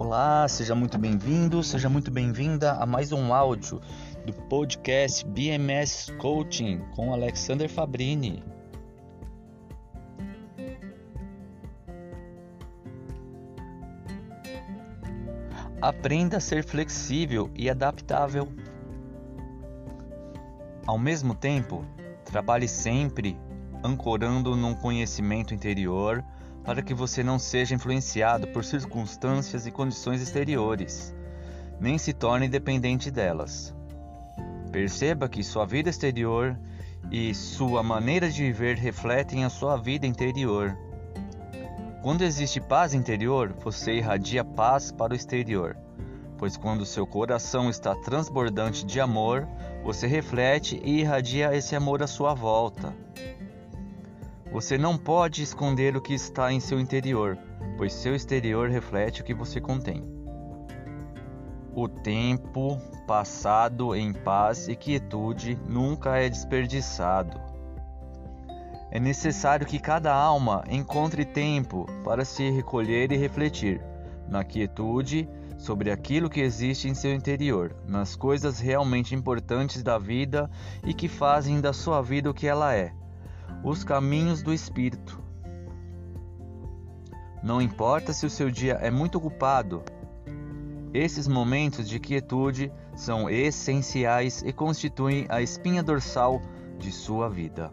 Olá, seja muito bem-vindo, seja muito bem-vinda a mais um áudio do podcast BMS Coaching com Alexander Fabrini. Aprenda a ser flexível e adaptável. Ao mesmo tempo, trabalhe sempre ancorando num conhecimento interior para que você não seja influenciado por circunstâncias e condições exteriores, nem se torne dependente delas. Perceba que sua vida exterior e sua maneira de viver refletem a sua vida interior. Quando existe paz interior, você irradia paz para o exterior, pois quando seu coração está transbordante de amor, você reflete e irradia esse amor à sua volta. Você não pode esconder o que está em seu interior, pois seu exterior reflete o que você contém. O tempo passado em paz e quietude nunca é desperdiçado. É necessário que cada alma encontre tempo para se recolher e refletir, na quietude, sobre aquilo que existe em seu interior, nas coisas realmente importantes da vida e que fazem da sua vida o que ela é os caminhos do Espírito. Não importa se o seu dia é muito ocupado, esses momentos de quietude são essenciais e constituem a espinha dorsal de sua vida.